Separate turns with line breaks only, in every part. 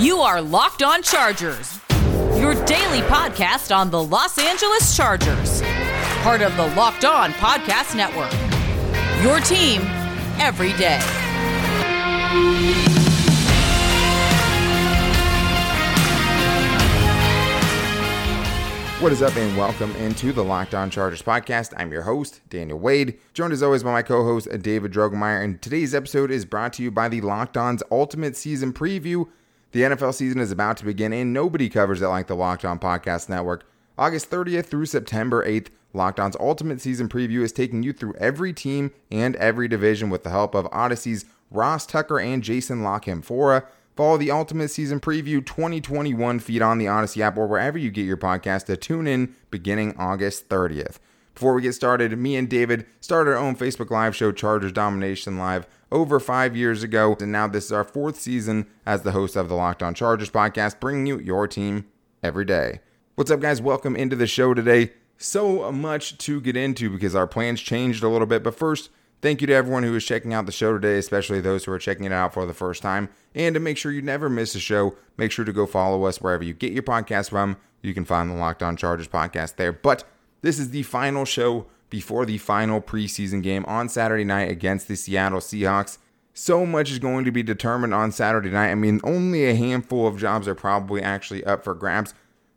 You are Locked On Chargers, your daily podcast on the Los Angeles Chargers, part of the Locked On Podcast Network. Your team every day.
What is up, and welcome into the Locked On Chargers podcast. I'm your host, Daniel Wade, joined as always by my co host, David Drogemeyer. And today's episode is brought to you by the Locked On's Ultimate Season Preview. The NFL season is about to begin, and nobody covers it like the Locked On Podcast Network. August 30th through September 8th, Locked On's Ultimate Season Preview is taking you through every team and every division with the help of Odyssey's Ross Tucker and Jason La Canfora. Follow the Ultimate Season Preview 2021 feed on the Odyssey app or wherever you get your podcast to tune in beginning August 30th. Before we get started, me and David started our own Facebook Live show, Chargers Domination Live, over five years ago. And now this is our fourth season as the host of the Locked On Chargers podcast, bringing you your team every day. What's up, guys? Welcome into the show today. So much to get into because our plans changed a little bit. But first, Thank you to everyone who is checking out the show today, especially those who are checking it out for the first time. And to make sure you never miss a show, make sure to go follow us wherever you get your podcast from. You can find the Locked On Chargers podcast there. But this is the final show before the final preseason game on Saturday night against the Seattle Seahawks. So much is going to be determined on Saturday night. I mean, only a handful of jobs are probably actually up for grabs.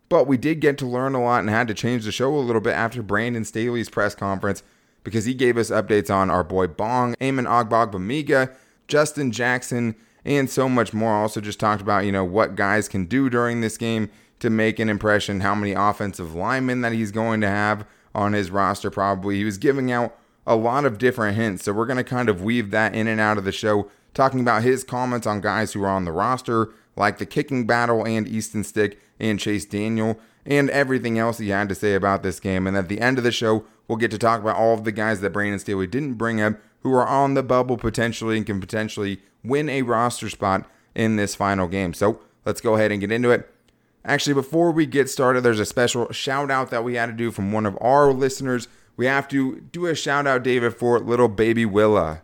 But we did get to learn a lot and had to change the show a little bit after Brandon Staley's press conference because he gave us updates on our boy Bong, Amen Ogbongbemiga, Justin Jackson, and so much more. Also, just talked about, you know, what guys can do during this game to make an impression, how many offensive linemen that he's going to have on his roster, probably. He was giving out a lot of different hints. So, we're going to kind of weave that in and out of the show, talking about his comments on guys who are on the roster, like the kicking battle and Easton Stick and Chase Daniel, and everything else he had to say about this game. And at the end of the show, We'll get to talk about all of the guys that Brandon Staley didn't bring up who are on the bubble potentially and can potentially win a roster spot in this final game. So let's go ahead and get into it. Actually, before we get started, there's a special shout out that we had to do from one of our listeners. We have to do a shout out, David, for little baby Willa.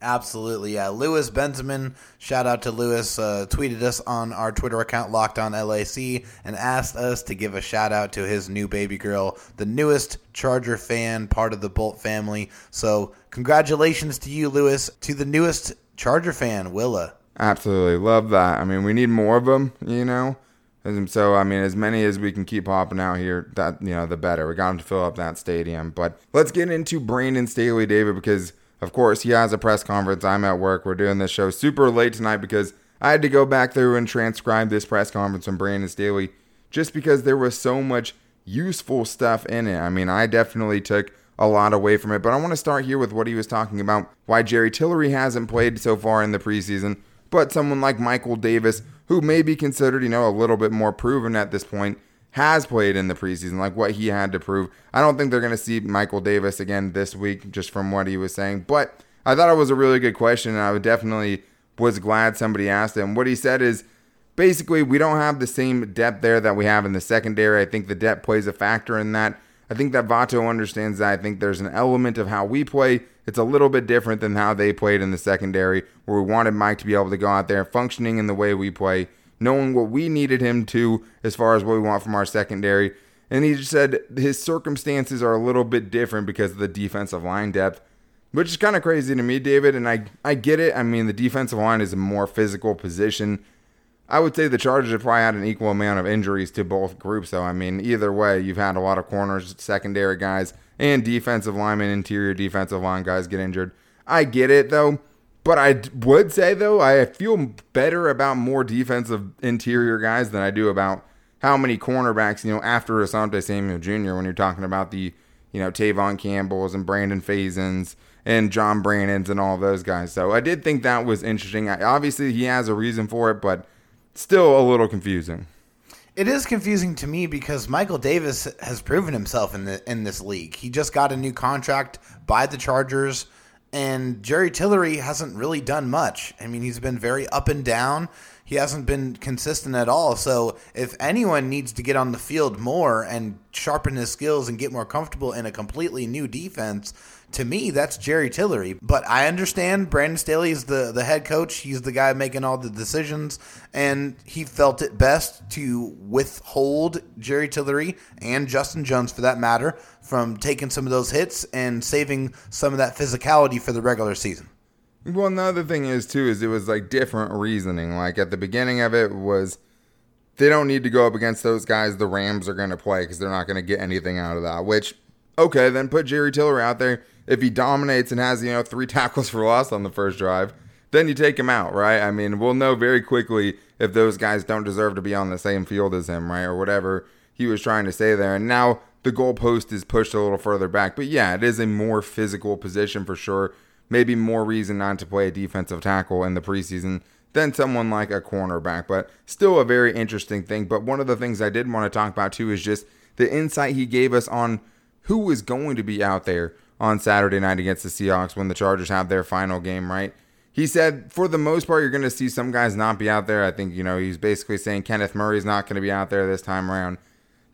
Absolutely, yeah. Lewis Benjamin, shout out to Lewis, uh, tweeted us on our Twitter account, Locked On LAC, and asked us to give a shout out to his new baby girl, the newest Charger fan, part of the Bolt family. So, congratulations to you, Lewis, to the newest Charger fan, Willa.
Absolutely, love that. I mean, we need more of them, you know. So I mean, as many as we can keep popping out here, that you know, the better. We got them to fill up that stadium. But let's get into Brandon Staley, David, because of course, he has a press conference. I'm at work. We're doing this show super late tonight because I had to go back through and transcribe this press conference from Brandon Staley just because there was so much useful stuff in it. I mean, I definitely took a lot away from it, but I want to start here with what he was talking about why Jerry Tillery hasn't played so far in the preseason, but someone like Michael Davis, who may be considered, you know, a little bit more proven at this point, has played in the preseason, like what he had to prove. I don't think they're going to see Michael Davis again this week, just from what he was saying. But I thought it was a really good question, and I would definitely was glad somebody asked him. What he said is basically we don't have the same depth there that we have in the secondary. I think the depth plays a factor in that. I think that Vato understands that. I think there's an element of how we play. It's a little bit different than how they played in the secondary, where we wanted Mike to be able to go out there functioning in the way we play knowing what we needed him to as far as what we want from our secondary. And he just said his circumstances are a little bit different because of the defensive line depth, which is kind of crazy to me, David. And I, I get it. I mean, the defensive line is a more physical position. I would say the Chargers have probably had an equal amount of injuries to both groups, though. I mean, either way, you've had a lot of corners, secondary guys, and defensive linemen, interior defensive line guys get injured. I get it, though. But I would say though, I feel better about more defensive interior guys than I do about how many cornerbacks, you know, after Asante Samuel Jr. When you're talking about the, you know, Tevaughn Campbells and Brandon Facysons and John Brannons and all those guys. So I did think that was interesting. I, obviously, he has a reason for it, but still a little confusing.
It is confusing to me because Michael Davis has proven himself in the in this league. He just got a new contract by the Chargers. And Jerry Tillery hasn't really done much. I mean, he's been very up and down. He hasn't been consistent at all. So, if anyone needs to get on the field more and sharpen his skills and get more comfortable in a completely new defense, to me, that's Jerry Tillery. But I understand Brandon Staley is the, the head coach. He's the guy making all the decisions. And he felt it best to withhold Jerry Tillery and Justin Jones, for that matter, from taking some of those hits and saving some of that physicality for the regular season.
Well, another thing is, too, is it was like different reasoning. Like at the beginning of it was they don't need to go up against those guys the Rams are going to play because they're not going to get anything out of that, which okay, then put Jerry Tillery out there if he dominates and has, you know, three tackles for loss on the first drive, then you take him out, right? I mean, we'll know very quickly if those guys don't deserve to be on the same field as him, right? Or whatever he was trying to say there. And now the goalpost is pushed a little further back. But yeah, it is a more physical position for sure. Maybe more reason not to play a defensive tackle in the preseason than someone like a cornerback. But still a very interesting thing. But one of the things I did want to talk about too is just the insight he gave us on who is going to be out there on Saturday night against the Seahawks when the Chargers have their final game, right? He said, for the most part, you're going to see some guys not be out there. I think, you know, he's basically saying Kenneth Murray's not going to be out there this time around.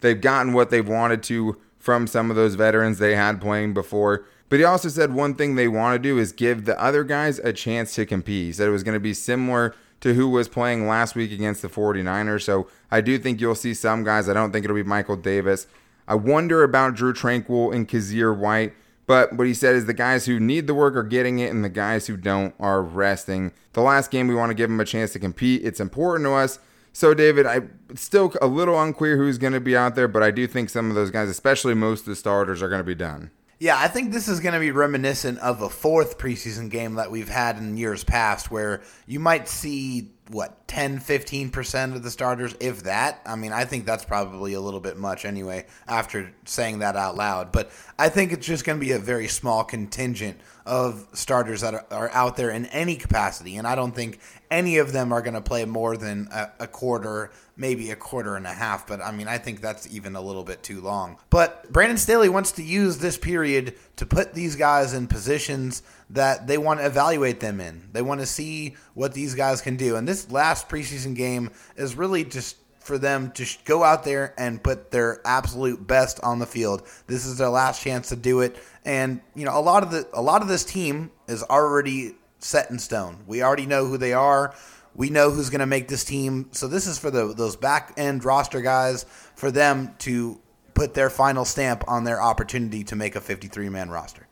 They've gotten what they've wanted to from some of those veterans they had playing before. But he also said one thing they want to do is give the other guys a chance to compete. He said it was going to be similar to who was playing last week against the 49ers. So I do think you'll see some guys. I don't think it'll be Michael Davis. I wonder about Drue Tranquill and Kyzir White. But what he said is the guys who need the work are getting it, and the guys who don't are resting. The last game, we want to give them a chance to compete. It's important to us. So, David, I still a little unclear who's going to be out there, but I do think some of those guys, especially most of the starters, are going to be done.
Yeah, I think this is going to be reminiscent of a fourth preseason game that we've had in years past where you might see what 10 15% of the starters if that. I mean i think that's probably a little bit much anyway after saying that out loud but i think it's just going to be a very small contingent of starters that are, are, out there in any capacity and i don't think any of them are going to play more than a, a quarter maybe a quarter and a half, but I mean, I think that's even a little bit too long. But Brandon Staley wants to use this period to put these guys in positions that they want to evaluate them in. They want to see what these guys can do. And this last preseason game is really just for them to go out there and put their absolute best on the field. This is their last chance to do it. And you know, a lot of the a lot of this team is already set in stone. We already know who they are. We know who's going to make this team. So this is for the those back end roster guys for them to put their final stamp on their opportunity to make a 53 man roster.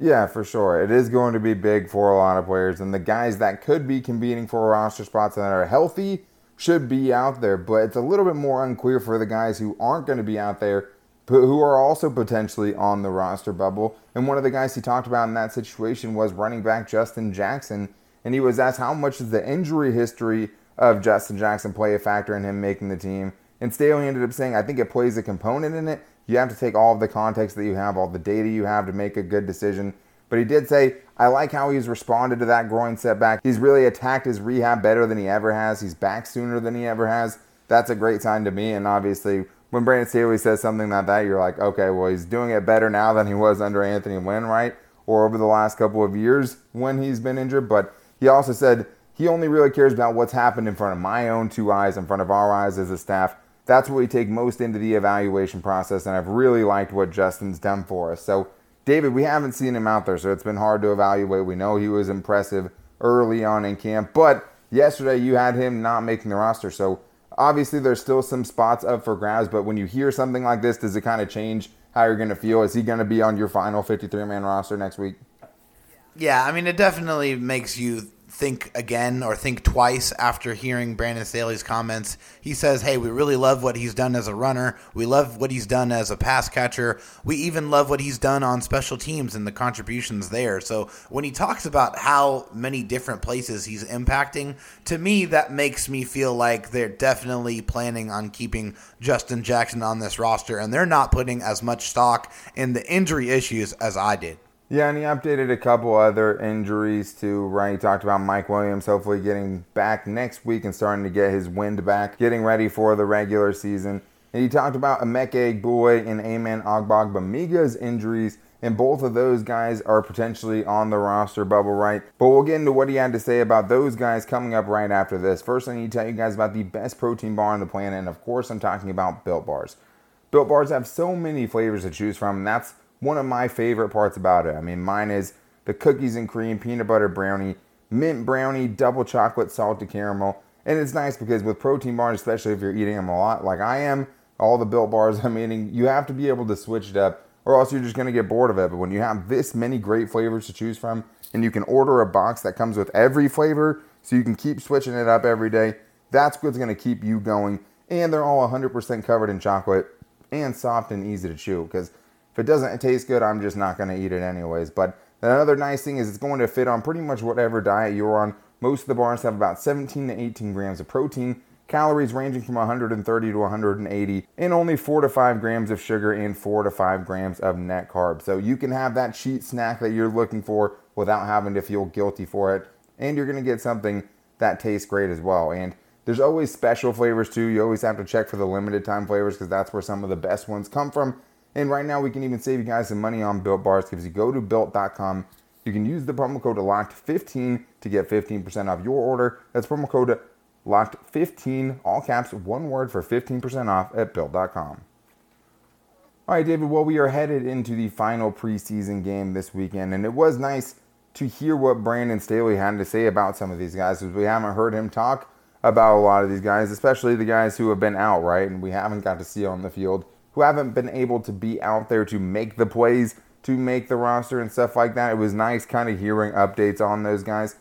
Yeah, for sure. It is going to be big for a lot of players, and the guys that could be competing for roster spots that are healthy should be out there. But it's a little bit more unclear for the guys who aren't going to be out there, but who are also potentially on the roster bubble. And one of the guys he talked about in that situation was running back Justin Jackson and he was asked how much does the injury history of Justin Jackson play a factor in him making the team. And Staley ended up saying, I think it plays a component in it. You have to take all of the context that you have, all the data you have to make a good decision. But he did say, I like how he's responded to that groin setback. He's really attacked his rehab better than he ever has. He's back sooner than he ever has. That's a great sign to me. And obviously, when Brandon Staley says something like that, you're like, okay, well, he's doing it better now than he was under Anthony Lynn, right? Or over the last couple of years when he's been injured. But he also said he only really cares about what's happened in front of my own two eyes, in front of our eyes as a staff. That's what we take most into the evaluation process, and I've really liked what Justin's done for us. So, David, we haven't seen him out there, so it's been hard to evaluate. We know he was impressive early on in camp, but yesterday you had him not making the roster. So, obviously, there's still some spots up for grabs, but when you hear something like this, does it kind of change how you're going to feel? Is he going to be on your final 53 man roster next week?
Yeah, I mean, it definitely makes you think again or think twice after hearing Brandon Staley's comments. He says, Hey, we really love what he's done as a runner. We love what he's done as a pass catcher. We even love what he's done on special teams and the contributions there. So when he talks about how many different places he's impacting, to me, that makes me feel like they're definitely planning on keeping Justin Jackson on this roster and they're not putting as much stock in the injury issues as I did.
Yeah, and he updated a couple other injuries too, right? He talked about Mike Williams hopefully getting back next week and starting to get his wind back, getting ready for the regular season. And he talked about Emeka Egbule and Amen Ogbongbemiga's injuries, and both of those guys are potentially on the roster bubble, right? But we'll get into what he had to say about those guys coming up right after this. First, I need to tell you guys about the best protein bar on the planet, and of course, I'm talking about Built Bars. Built Bars have so many flavors to choose from, and that's one of my favorite parts about it. I mean, mine is the cookies and cream peanut butter brownie, mint brownie, double chocolate salted caramel. And it's nice because with protein bars, especially if you're eating them a lot, like I am, all the built bars I'm eating, you have to be able to switch it up or else you're just going to get bored of it. But when you have this many great flavors to choose from and you can order a box that comes with every flavor so you can keep switching it up every day, that's what's going to keep you going. And they're all 100% covered in chocolate and soft and easy to chew because if it doesn't taste good, I'm just not going to eat it anyways. But another nice thing is it's going to fit on pretty much whatever diet you're on. Most of the bars have about 17 to 18 grams of protein, calories ranging from 130 to 180, and only 4 to 5 grams of sugar and 4 to 5 grams of net carbs. So you can have that cheat snack that you're looking for without having to feel guilty for it. And you're going to get something that tastes great as well. And there's always special flavors too. You always have to check for the limited time flavors because that's where some of the best ones come from. And right now, we can even save you guys some money on Built Bars because you go to built.com. You can use the promo code LOCKED15 to get 15% off your order. That's promo code LOCKED15, all caps, one word for 15% off at built.com. All right, David, well, we are headed into the final preseason game this weekend, and it was nice to hear what Brandon Staley had to say about some of these guys because we haven't heard him talk about a lot of these guys, especially the guys who have been out, right? And we haven't got to see on the field, who haven't been able to be out there to make the plays, to make the roster and stuff like that. It was nice kind of hearing updates on those guys.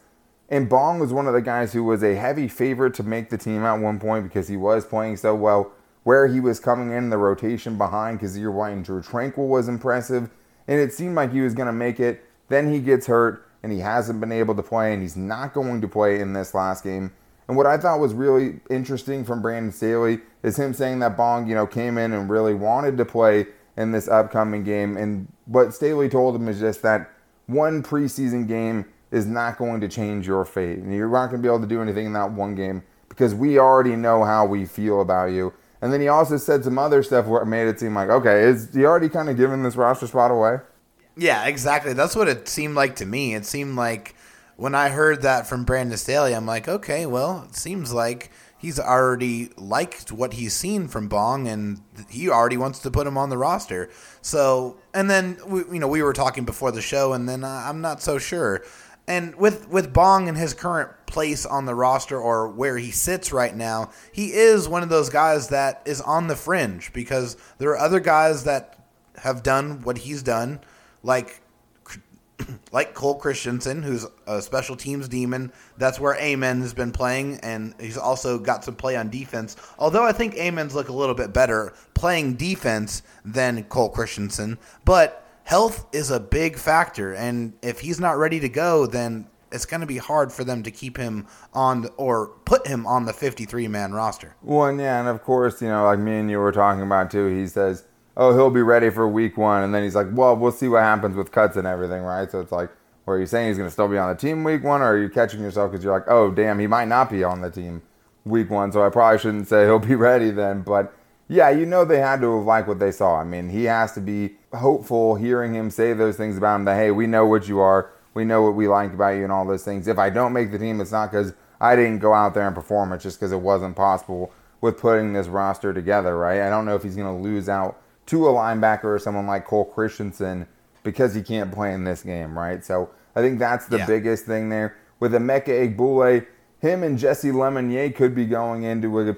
And Bong was one of the guys who was a heavy favorite to make the team at one point because he was playing so well. Where he was coming in the rotation behind Kyzir White and Drue Tranquill was impressive. And it seemed like he was going to make it. Then he gets hurt and he hasn't been able to play and he's not going to play in this last game. And what I thought was really interesting from Brandon Staley is him saying that Bong, you know, came in and really wanted to play in this upcoming game. And what Staley told him is just that one preseason game is not going to change your fate. And you're not going to be able to do anything in that one game because we already know how we feel about you. And then he also said some other stuff where it made it seem like, okay, is he already kind of giving this roster spot away?
Yeah, exactly. That's what it seemed like to me. It seemed like when I heard that from Brandon Staley, I'm like, okay, well, it seems like he's already liked what he's seen from Bong, and he already wants to put him on the roster. So, and then we, you know, we were talking before the show, and then uh, I'm not so sure. And with with Bong and his current place on the roster or where he sits right now, he is one of those guys that is on the fringe because there are other guys that have done what he's done, like like Cole Christiansen, who's a special teams demon. That's where Amen has been playing, and he's also got some play on defense. Although I think Amen's look a little bit better playing defense than Cole Christiansen, but health is a big factor, and if he's not ready to go, then it's going to be hard for them to keep him on or put him on the 53 man roster.
Well, and yeah, and of course, you know, like me and you were talking about too, he says, oh, he'll be ready for week one. And then he's like, well, we'll see what happens with cuts and everything, right? So it's like, are you saying he's going to still be on the team week one, or are you catching yourself because you're like, oh, damn, he might not be on the team week one, so I probably shouldn't say he'll be ready then. But yeah, you know they had to have liked what they saw. I mean, he has to be hopeful hearing him say those things about him that, hey, we know what you are. We know what we like about you and all those things. If I don't make the team, it's not because I didn't go out there and perform. It's just because it wasn't possible with putting this roster together, right? I don't know if he's going to lose out to a linebacker or someone like Cole Christiansen because he can't play in this game, right? So I think that's the yeah. biggest thing there. With Emeka Egbule, him and Jessie Lemonier could be going into a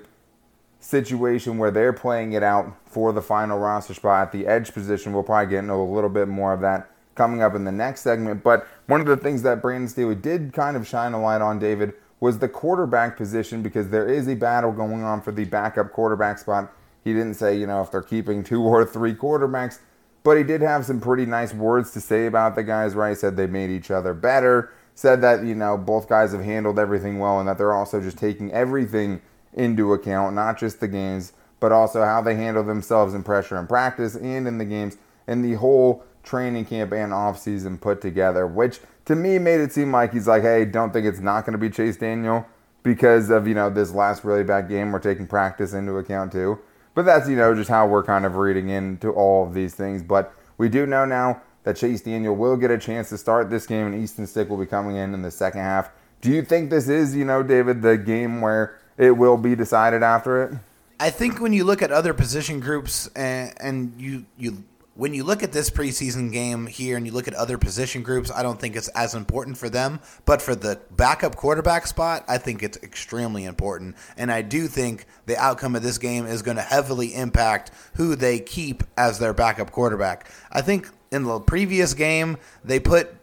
situation where they're playing it out for the final roster spot at the edge position. We'll probably get into a little bit more of that coming up in the next segment. But one of the things that Brandon Staley did kind of shine a light on, David, was the quarterback position because there is a battle going on for the backup quarterback spot. He didn't say, you know, if they're keeping two or three quarterbacks, but he did have some pretty nice words to say about the guys, right? He said they made each other better, said that, you know, both guys have handled everything well and that they're also just taking everything into account, not just the games, but also how they handle themselves in pressure and practice and in the games and the whole training camp and offseason put together, which to me made it seem like he's like, hey, don't think it's not going to be Chase Daniel because of, you know, this last really bad game. We're taking practice into account too. But that's, you know, just how we're kind of reading into all of these things. But we do know now that Chase Daniel will get a chance to start this game and Easton Stick will be coming in in the second half. Do you think this is, you know, David, the game where it will be decided after it?
I think when you look at other position groups and, and you you when you look at this preseason game here and you look at other position groups, I don't think it's as important for them. But for the backup quarterback spot, I think it's extremely important. And I do think the outcome of this game is going to heavily impact who they keep as their backup quarterback. I think in the previous game, they put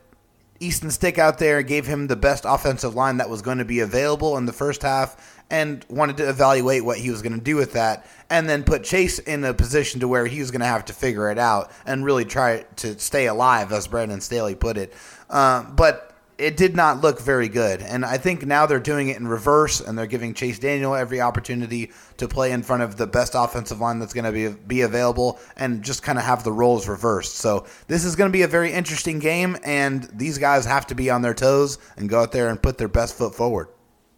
Easton Stick out there, gave him the best offensive line that was going to be available in the first half and wanted to evaluate what he was going to do with that, and then put Chase in a position to where he was going to have to figure it out and really try to stay alive, as Brandon Staley put it. Uh, but it did not look very good. And I think now they're doing it in reverse and they're giving Chase Daniel every opportunity to play in front of the best offensive line that's going to be be available and just kind of have the roles reversed. So this is going to be a very interesting game and these guys have to be on their toes and go out there and put their best foot forward.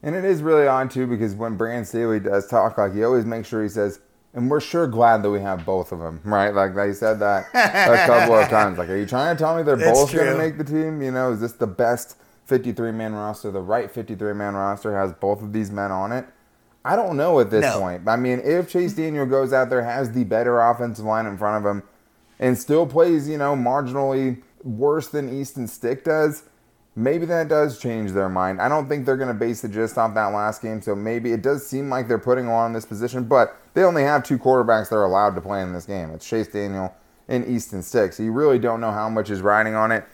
And it is really on too because when Brand Staley does talk, like he always makes sure he says, and we're sure glad that we have both of them, right? Like they said that a couple of times. Like, are you trying to tell me they're both going to make the team? You know, is this the best 53 man roster? The right 53 man roster has both of these men on it. I don't know at this no. point. I mean, if Chase Daniel goes out there, has the better offensive line in front of him, and still plays, you know, marginally worse than Easton Stick does, maybe that does change their mind. I don't think they're going to base the gist off that last game, so maybe it does seem like they're putting on this position, but they only have two quarterbacks that are allowed to play in this game. It's Chase Daniel and Easton Stick, so you really don't know how much is riding on it.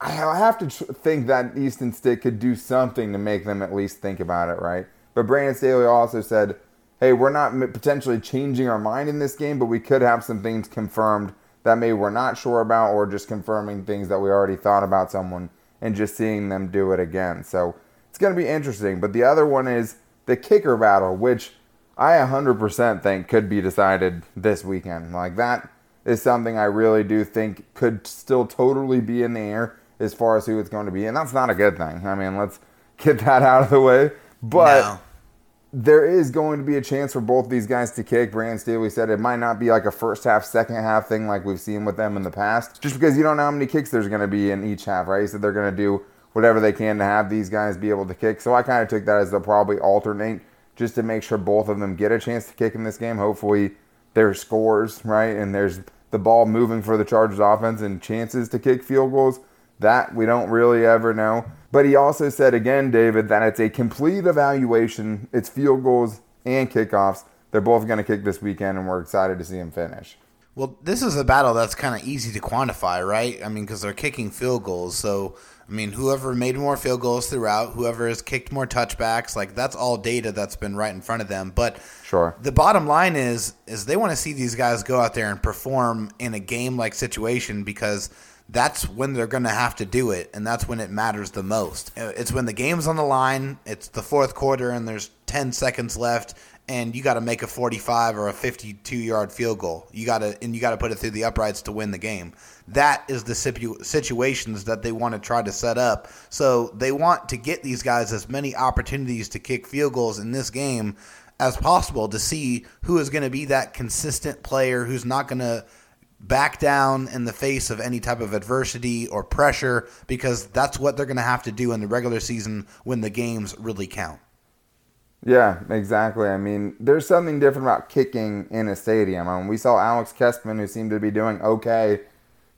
I have to think that Easton Stick could do something to make them at least think about it, right? But Brandon Staley also said, hey, we're not potentially changing our mind in this game, but we could have some things confirmed that maybe we're not sure about or just confirming things that we already thought about someone and just seeing them do it again. So it's going to be interesting. But the other one is the kicker battle, which I 100% think could be decided this weekend. Like that is something I really do think could still totally be in the air as far as who it's going to be. And that's not a good thing. I mean, let's get that out of the way. But. No there is going to be a chance for both these guys to kick. Brand Staley said it might not be like a first half, second half thing like we've seen with them in the past, just because you don't know how many kicks there's going to be in each half, right? He said they're going to do whatever they can to have these guys be able to kick. So I kind of took that as they'll probably alternate just to make sure both of them get a chance to kick in this game. Hopefully there's scores, right? And there's the ball moving for the Chargers offense and chances to kick field goals. That we don't really ever know. But he also said again, David, that it's a complete evaluation. It's field goals and kickoffs. They're both going to kick this weekend, and we're excited to see him finish.
Well, this is a battle that's kind of easy to quantify, right? I mean, because they're kicking field goals. So, I mean, whoever made more field goals throughout, whoever has kicked more touchbacks, like that's all data that's been right in front of them. But
sure,
the bottom line is, is they want to see these guys go out there and perform in a game like situation because – that's when they're going to have to do it, and that's when it matters the most. Uh, it's when the game's on the line, it's the fourth quarter, and there's 10 seconds left, and you got to make a 45 or a 52 yard field goal. You got to and you got to put it through the uprights to win the game. That is the situ- situations that they want to try to set up. So they want to get these guys as many opportunities to kick field goals in this game as possible to see who is going to be that consistent player who's not going to back down in the face of any type of adversity or pressure because that's what they're going to have to do in the regular season when the games really count.
Yeah, exactly. I mean, there's something different about kicking in a stadium. I mean, we saw Alex Kessman, who seemed to be doing okay.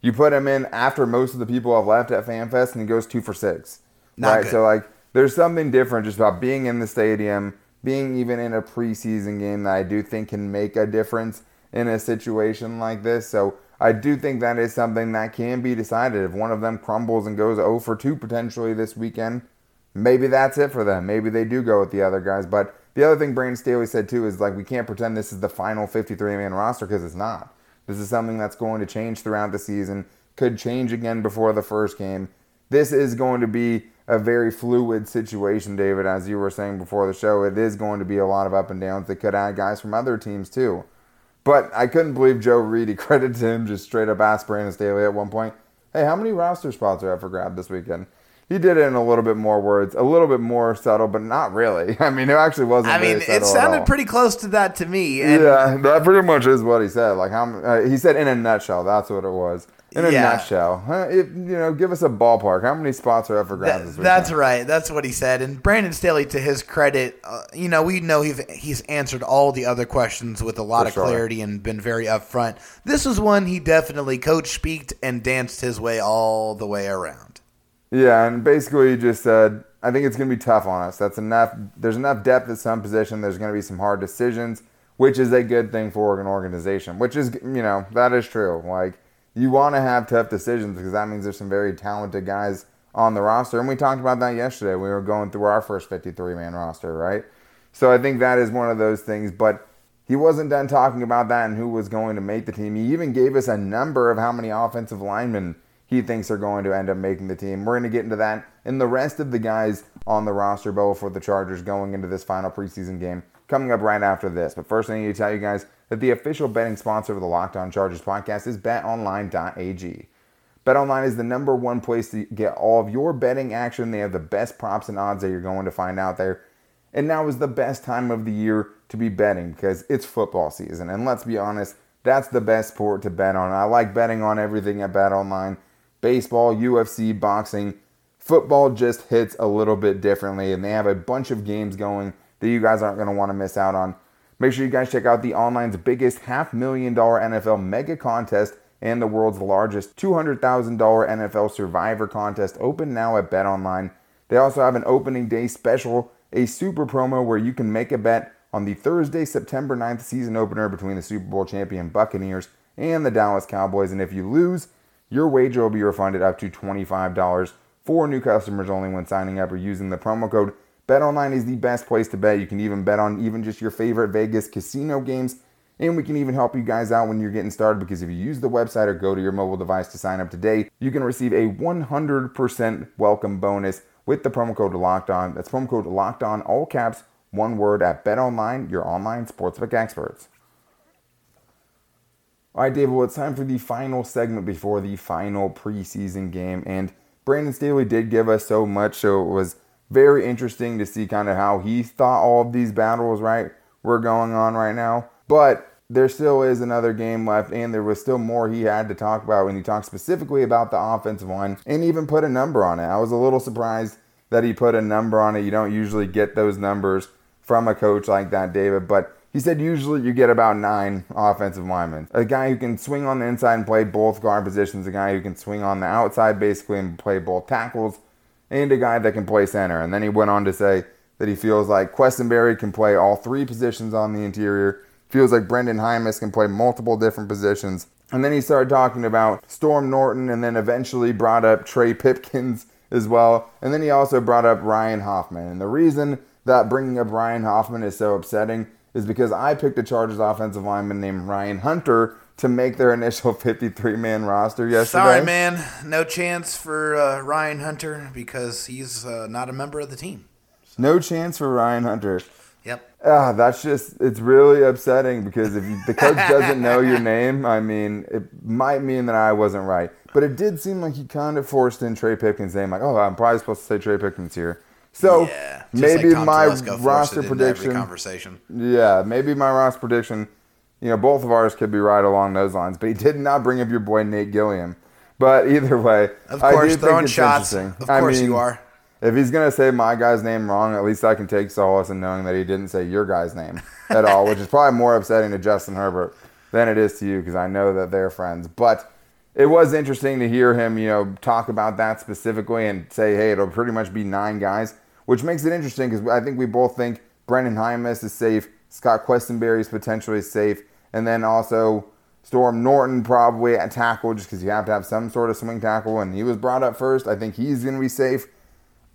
You put him in after most of the people have left at FanFest, and he goes two for six. Not right. Good. So, like, there's something different just about being in the stadium, being even in a preseason game that I do think can make a difference in a situation like this. So I do think that is something that can be decided. If one of them crumbles and goes 0 for 2 potentially this weekend, maybe that's it for them. Maybe they do go with the other guys. But the other thing Brandon Staley said too is like we can't pretend this is the final 53 man roster because it's not. This is something that's going to change throughout the season, could change again before the first game. This is going to be a very fluid situation, David, as you were saying before the show. It is going to be a lot of up and downs. They could add guys from other teams too. But I couldn't believe Joe Reedy credited him just straight up asked Brandon Staley at one point, hey, how many roster spots are up for grab this weekend? He did it in a little bit more words, a little bit more subtle, but not really. I mean, it actually wasn't.
I mean, it
subtle at all.
sounded pretty close to that to me. And
Yeah, that pretty much is what he said. Like how uh, he said in a nutshell. That's what it was. In a
Yeah.
nutshell, huh, if, you know, give us a ballpark. How many spots are up for grabs?
That-
this
that's right. That's what he said. And Brandon Staley, to his credit, uh, you know, we know he's, he's answered all the other questions with a lot
For
of
sure.
clarity and been very upfront. This was one he definitely coach speaked and danced his way all the way around.
Yeah, and basically he just said, I think it's going to be tough on us. That's enough. There's enough depth at some position. There's going to be some hard decisions, which is a good thing for an organization. Which is, you know, that is true. Like you want to have tough decisions because that means there's some very talented guys on the roster, and we talked about that yesterday. We were going through our first 53 man roster, right? So I think that is one of those things, but. He wasn't done talking about that and who was going to make the team. He even gave us a number of how many offensive linemen he thinks are going to end up making the team. We're going to get into that and the rest of the guys on the roster, Bo, for the Chargers going into this final preseason game coming up right after this. But first, I need to tell you guys that the official betting sponsor of the Locked On Chargers podcast is betonline.ag. BetOnline is the number one place to get all of your betting action. They have the best props and odds that you're going to find out there. And now is the best time of the year to be betting because it's football season. And let's be honest, that's the best sport to bet on. I like betting on everything at BetOnline baseball, UFC, boxing. Football just hits a little bit differently, and they have a bunch of games going that you guys aren't going to want to miss out on. Make sure you guys check out the online's biggest half million dollar NFL mega contest and the world's largest $200,000 NFL survivor contest open now at BetOnline. They also have an opening day special, a super promo where you can make a bet on the Thursday, September 9th season opener between the Super Bowl champion Buccaneers and the Dallas Cowboys. And if you lose, your wager will be refunded up to $25 for new customers only when signing up or using the promo code. BetOnline is the best place to bet. You can even bet on even just your favorite Vegas casino games. And we can even help you guys out when you're getting started because if you use the website or go to your mobile device to sign up today, you can receive a 100% welcome bonus with the promo code Locked On. That's promo code Locked On, all caps, one word at BetOnline, your online sportsbook experts. All right, David, well, it's time for the final segment before the final preseason game. And Brandon Staley did give us so much, so it was very interesting to see kind of how he thought all of these battles, right, were going on right now. But there still is another game left, and there was still more he had to talk about when he talked specifically about the offensive line and even put a number on it. I was a little surprised that he put a number on it. You don't usually get those numbers from a coach like that, David, but he said usually you get about nine offensive linemen. A guy who can swing on the inside and play both guard positions, a guy who can swing on the outside basically and play both tackles, and a guy that can play center. And then he went on to say that he feels like Quessenberry can play all three positions on the interior, feels like Brenden Jaimes can play multiple different positions. And then he started talking about Storm Norton and then eventually brought up Trey Pipkins as well. And then he also brought up Ryan Hoffman. And the reason that bringing up Ryan Hoffman is so upsetting is because I picked a Chargers offensive lineman named Ryan Hunter to make their initial 53 man roster yesterday.
Sorry, man. No chance for uh, Ryan Hunter because he's uh, not a member of the team.
No chance for Ryan Hunter.
Yep.
Ah, that's just, it's really upsetting because if the coach doesn't know your name, I mean, it might mean that I wasn't right. But it did seem like he kind of forced in Trey Pipkins' name, like, oh, I'm probably supposed to say Trey Pipkins here. So
yeah.
Maybe
like
my
Telesco
roster prediction.
conversation.
Yeah, maybe my roster prediction. You know, both of ours could be right along those lines, but he did not bring up your boy Nate Gilliam. But either way,
Of
I
course, throwing shots. Of
I
course
mean,
you are.
If he's gonna say my guy's name wrong, at least I can take solace in knowing that he didn't say your guy's name at all, which is probably more upsetting to Justin Herbert than it is to you because I know that they're friends. But it was interesting to hear him, you know, talk about that specifically and say, hey, it'll pretty much be nine guys, which makes it interesting because I think we both think Brenden Jaimes is safe, Scott Quessenberry is potentially safe, and then also Storm Norton probably at tackle just because you have to have some sort of swing tackle, and he was brought up first. I think he's going to be safe.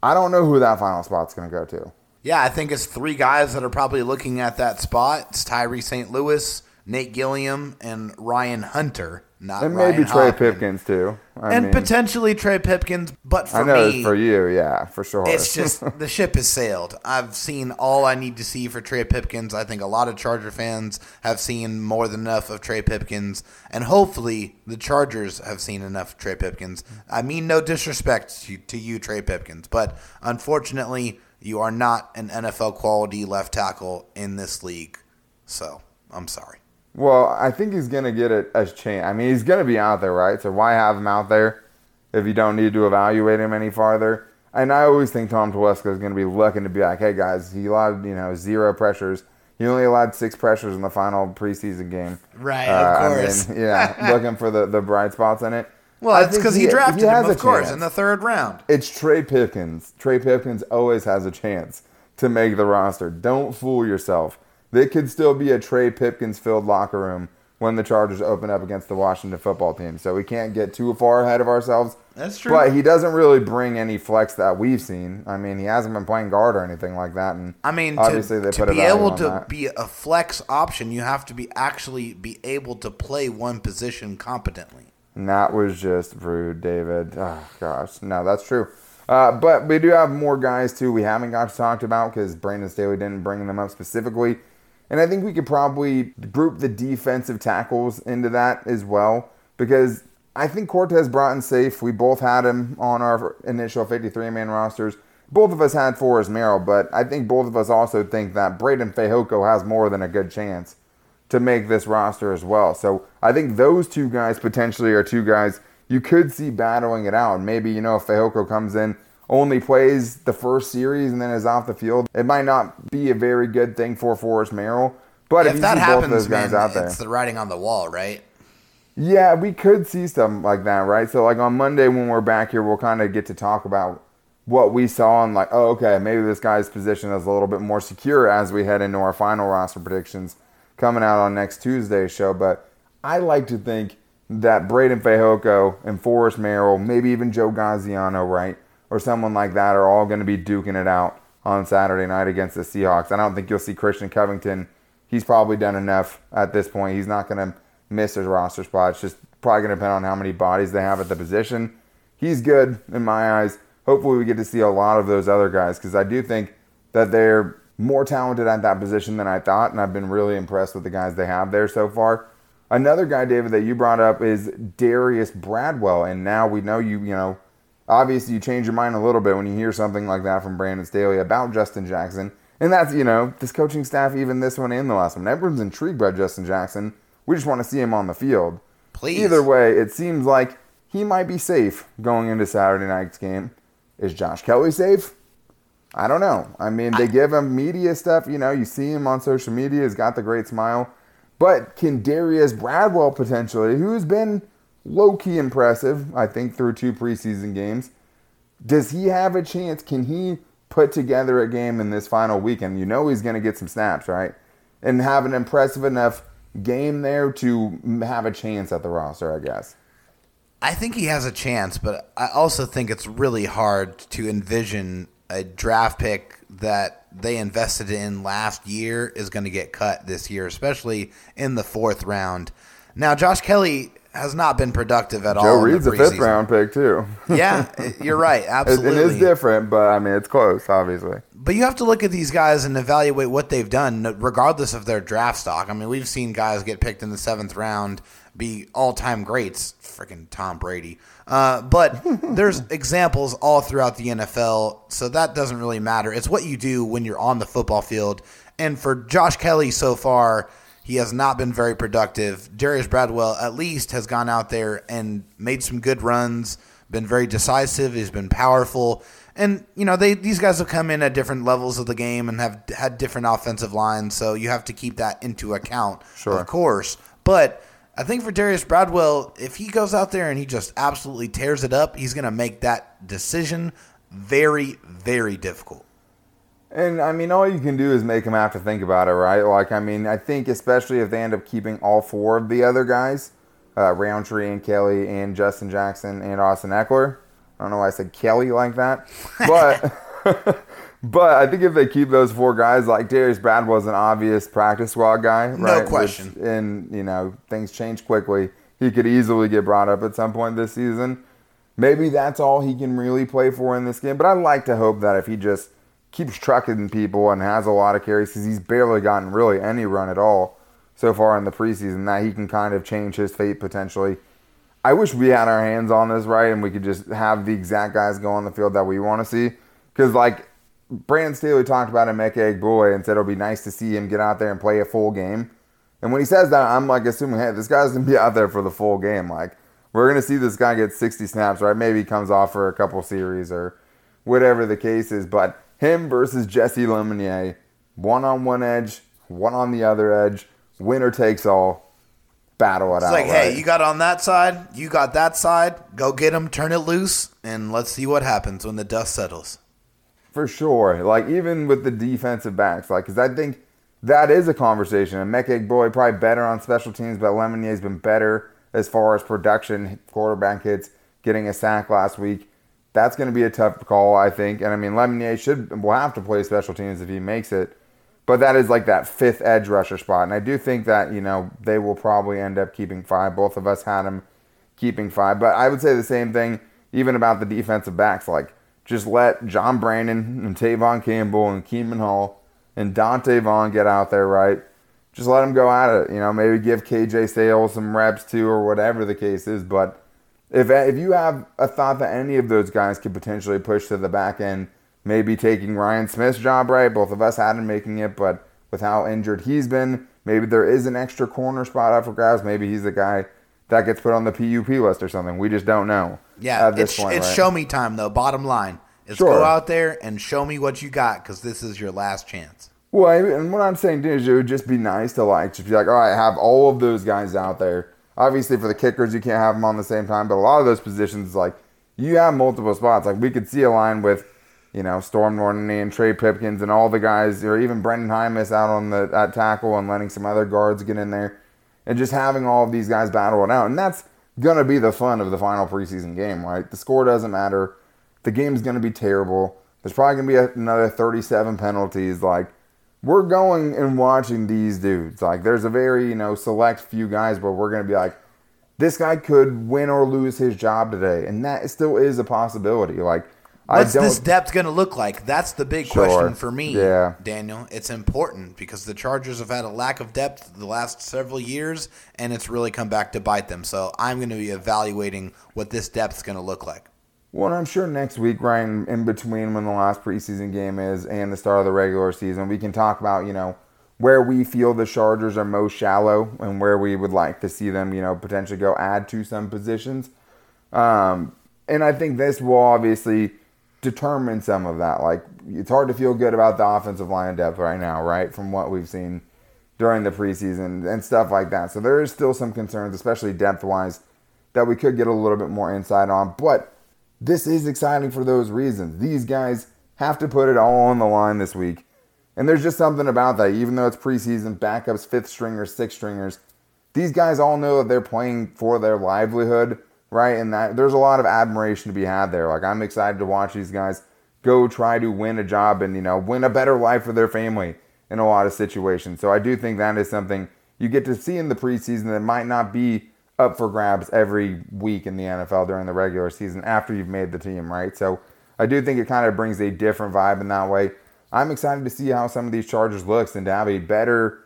I don't know who that final spot's going to go to.
Yeah, I think it's three guys that are probably looking at that spot. It's Tyree St. Louis, Nate Gilliam and Ryan Hunter, not
And
Ryan
maybe Trey
Hoffman.
Pipkins too. I
and
mean,
potentially Trey Pipkins. But for
I know
me,
for you, yeah, for sure.
it's just the ship has sailed. I've seen all I need to see for Trey Pipkins. I think a lot of Charger fans have seen more than enough of Trey Pipkins, and hopefully the Chargers have seen enough of Trey Pipkins. I mean, no disrespect to, to you, Trey Pipkins, but unfortunately, you are not an NFL quality left tackle in this league. So I'm sorry.
Well, I think he's gonna get a, a chance. I mean, he's gonna be out there, right? So why have him out there if you don't need to evaluate him any farther? And I always think Tom Telesco is gonna be looking to be like, hey guys, he allowed you know zero pressures. He only allowed six pressures in the final preseason game.
Right,
Uh,
of
I
course.
mean, yeah, looking for the, the bright spots in it.
Well,
I
that's because he, drafted
has
him, of course,
chance.
in the third round.
It's Trey Pipkins. Trey Pipkins always has a chance to make the roster. Don't fool yourself. There could still be a Trey Pipkins filled locker room when the Chargers open up against the Washington football team. So we can't get too far ahead of ourselves.
That's true.
But he doesn't really bring any flex that we've seen. I mean, he hasn't been playing guard or anything like that. And
I mean,
obviously
to,
they
to
put
be able to
that.
be a flex option, you have to be actually be able to play one position competently.
And that was just rude, David. Oh, gosh. No, that's true. Uh, but we do have more guys, too, we haven't got to talk about because Brandon Staley didn't bring them up specifically. And I think we could probably group the defensive tackles into that as well because I think Cortez Broughton safe. We both had him on our initial 53 man rosters. Both of us had Forrest Merrill, but I think both of us also think that Breiden Fehoko has more than a good chance to make this roster as well. So I think those two guys potentially are two guys you could see battling it out. Maybe, you know, if Fehoko comes in, only plays the first series and then is off the field, it might not be a very good thing for Forrest Merrill. But if,
if that happens,
those guys
man,
out there,
it's the writing on the wall, right?
yeah, we could see something like that, right? So, like on Monday when we're back here, we'll kind of get to talk about what we saw and like, oh, okay, maybe this guy's position is a little bit more secure as we head into our final roster predictions coming out on next Tuesday's show. But I like to think that Breiden Fehoko and Forrest Merrill, maybe even Joe Gaziano, right, or someone like that, are all going to be duking it out on Saturday night against the Seahawks. I don't think you'll see Christian Covington. He's probably done enough at this point. He's not going to miss his roster spot. It's just probably going to depend on how many bodies they have at the position. He's good in my eyes. Hopefully, we get to see a lot of those other guys because I do think that they're more talented at that position than I thought, and I've been really impressed with the guys they have there so far. Another guy, David, that you brought up is Darius Bradwell, and now we know you. You know, obviously you change your mind a little bit when you hear something like that from Brandon Staley about Justin Jackson, and that's you know this coaching staff, even this one and the last one. Everyone's intrigued by Justin Jackson. We just want to see him on the field.
Please.
Either way, it seems like he might be safe going into Saturday night's game. Is Josh Kelley safe? I don't know. I mean, they give him media stuff. You know, you see him on social media. He's got the great smile. But can Darius Bradwell potentially, who's been low key impressive, I think, through two preseason games, does he have a chance? Can he put together a game in this final weekend? You know, he's going to get some snaps, right? And have an impressive enough game there to have a chance at the roster, I guess.
I think he has a chance, but I also think it's really hard to envision a draft pick that they invested in last year is going to get cut this year, especially in the fourth round. Now, Josh Kelley has not been productive at all.
Joe Reed's a fifth round pick, too.
Yeah, you're right. Absolutely.
it is different, but I mean, it's close, obviously.
But you have to look at these guys and evaluate what they've done, regardless of their draft stock. I mean, we've seen guys get picked in the seventh round be all time greats, freaking Tom Brady. Uh, but there's examples all throughout the NFL, so that doesn't really matter. It's what you do when you're on the football field. And for Josh Kelley so far, he has not been very productive. Darius Bradwell, at least, has gone out there and made some good runs, been very decisive, he's been powerful. And, you know, they these guys have come in at different levels of the game and have had different offensive lines, so you have to keep that into account,
Sure.
of course. But I think for Darius Bradwell, if he goes out there and he just absolutely tears it up, he's going to make that decision very, very difficult.
And I mean, all you can do is make them have to think about it, right? Like, I mean, I think especially if they end up keeping all four of the other guys, uh, Rountree and Kelley and Justin Jackson and Austin Ekeler. I don't know why I said Kelley like that, but But I think if they keep those four guys, like Darius Brad was an obvious practice squad guy,
No
right?
question.
Which- and you know things change quickly. He could easily get brought up at some point this season. Maybe that's all he can really play for in this game. But I'd like to hope that if he just keeps trucking people and has a lot of carries, because he's barely gotten really any run at all so far in the preseason, that he can kind of change his fate potentially. I wish we had our hands on this right and we could just have the exact guys go on the field that we want to see. Because like Brandon Staley talked about in Meke Boy and said it'll be nice to see him get out there and play a full game. And when he says that, I'm like assuming, hey, this guy's gonna be out there for the full game. Like we're gonna see this guy get 60 snaps, right? Maybe he comes off for a couple series or whatever the case is. But him versus Jessie Lemonier, one on one edge, one on the other edge, winner takes all. Battle it
It's
out.
like,
right?
hey, you got on that side, you got that side. Go get him, turn it loose, and let's see what happens when the dust settles.
For sure. Like, even with the defensive backs, like, because I think that is a conversation. And Mekek Boy probably better on special teams, but Lemonier's been better as far as production, quarterback hits, getting a sack last week. That's going to be a tough call, I think. And I mean, Lemonier should will have to play special teams if he makes it. But that is like that fifth edge rusher spot. And I do think that, you know, they will probably end up keeping five. Both of us had them keeping five. But I would say the same thing even about the defensive backs. Like, just let John Brandon and Tevaughn Campbell and Keenan Hall and Donte Vaughn get out there, right? Just let them go at it. You know, maybe give KJ Sales some reps too, or whatever the case is. But if if you have a thought that any of those guys could potentially push to the back end, maybe taking Ryan Smith's job, right? Both of us had him making it, but with how injured he's been, maybe there is an extra corner spot up for grabs. Maybe he's the guy that gets put on the PUP list or something. We just don't know.
Yeah, it's,
point,
it's
right?
show me time though. Bottom line is
Sure.
go out there and show me what you got because this is your last chance.
Well, I- and what I'm saying is it would just be nice to like just be like, all right, have all of those guys out there. Obviously, for the kickers, you can't have them on the same time, but a lot of those positions, like you have multiple spots. Like we could see a line with, you know, Storm Norton and Trey Pipkins and all the guys, or even Brenden Jaimes out on the at tackle and letting some other guards get in there, and just having all of these guys battle it out. And that's gonna be the fun of the final preseason game, right? The score doesn't matter. The game's gonna be terrible. There's probably gonna be another 37 penalties. Like we're going and watching these dudes. Like there's a very, you know, select few guys where we're gonna be like, this guy could win or lose his job today. And that still is a possibility. Like
What's
I don't
this depth going to look like? That's the big
Sure.
question for me,
Yeah.
Daniel. It's important because the Chargers have had a lack of depth the last several years, and it's really come back to bite them. So I'm going to be evaluating what this depth's going to look like.
Well, I'm sure next week, right in between when the last preseason game is and the start of the regular season, we can talk about, you know, where we feel the Chargers are most shallow and where we would like to see them, you know, potentially go add to some positions. Um, and I think this will obviously determine some of that. Like, it's hard to feel good about the offensive line depth right now, right? From what we've seen during the preseason and stuff like that. So there is still some concerns, especially depth wise, that we could get a little bit more insight on. But this is exciting for those reasons. These guys have to put it all on the line this week. And there's just something about that, even though it's preseason, backups, fifth stringers, sixth stringers, these guys all know that they're playing for their livelihood, right? And that there's a lot of admiration to be had there. Like I'm excited to watch these guys go try to win a job and, you know, win a better life for their family in a lot of situations. So I do think that is something you get to see in the preseason that might not be up for grabs every week in the NFL during the regular season after you've made the team, right? So I do think it kind of brings a different vibe in that way. I'm excited to see how some of these Chargers looks and to have a better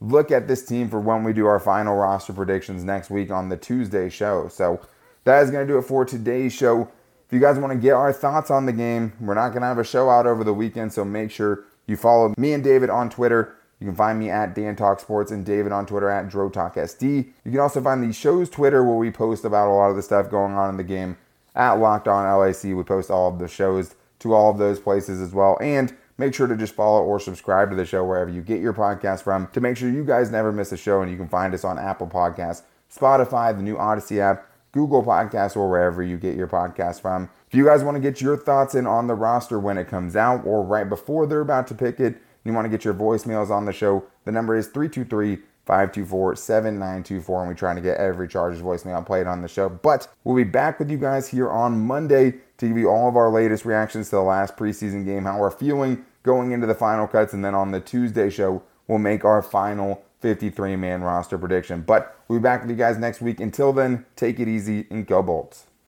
look at this team for when we do our final roster predictions next week on the Tuesday show. So that is going to do it for today's show. If you guys want to get our thoughts on the game, we're not going to have a show out over the weekend, so make sure you follow me and David on Twitter. You can find me at Dan Talk Sports and David on Twitter at DroTalkSD. You can also find the show's Twitter where we post about a lot of the stuff going on in the game at Locked On LAC. We post all of the shows to all of those places as well. And make sure to just follow or subscribe to the show wherever you get your podcast from to make sure you guys never miss a show. And you can find us on Apple Podcasts, Spotify, the new Odyssey app, Google Podcasts, or wherever you get your podcast from. If you guys want to get your thoughts in on the roster when it comes out or right before they're about to pick it, you want to get your voicemails on the show, the number is 323 524 7924. And we try to get every Chargers voicemail played on the show. But we'll be back with you guys here on Monday to give you all of our latest reactions to the last preseason game, how we're feeling going into the final cuts. And then on the Tuesday show, we'll make our final 53 man roster prediction. But we'll be back with you guys next week. Until then, take it easy and go Bolts.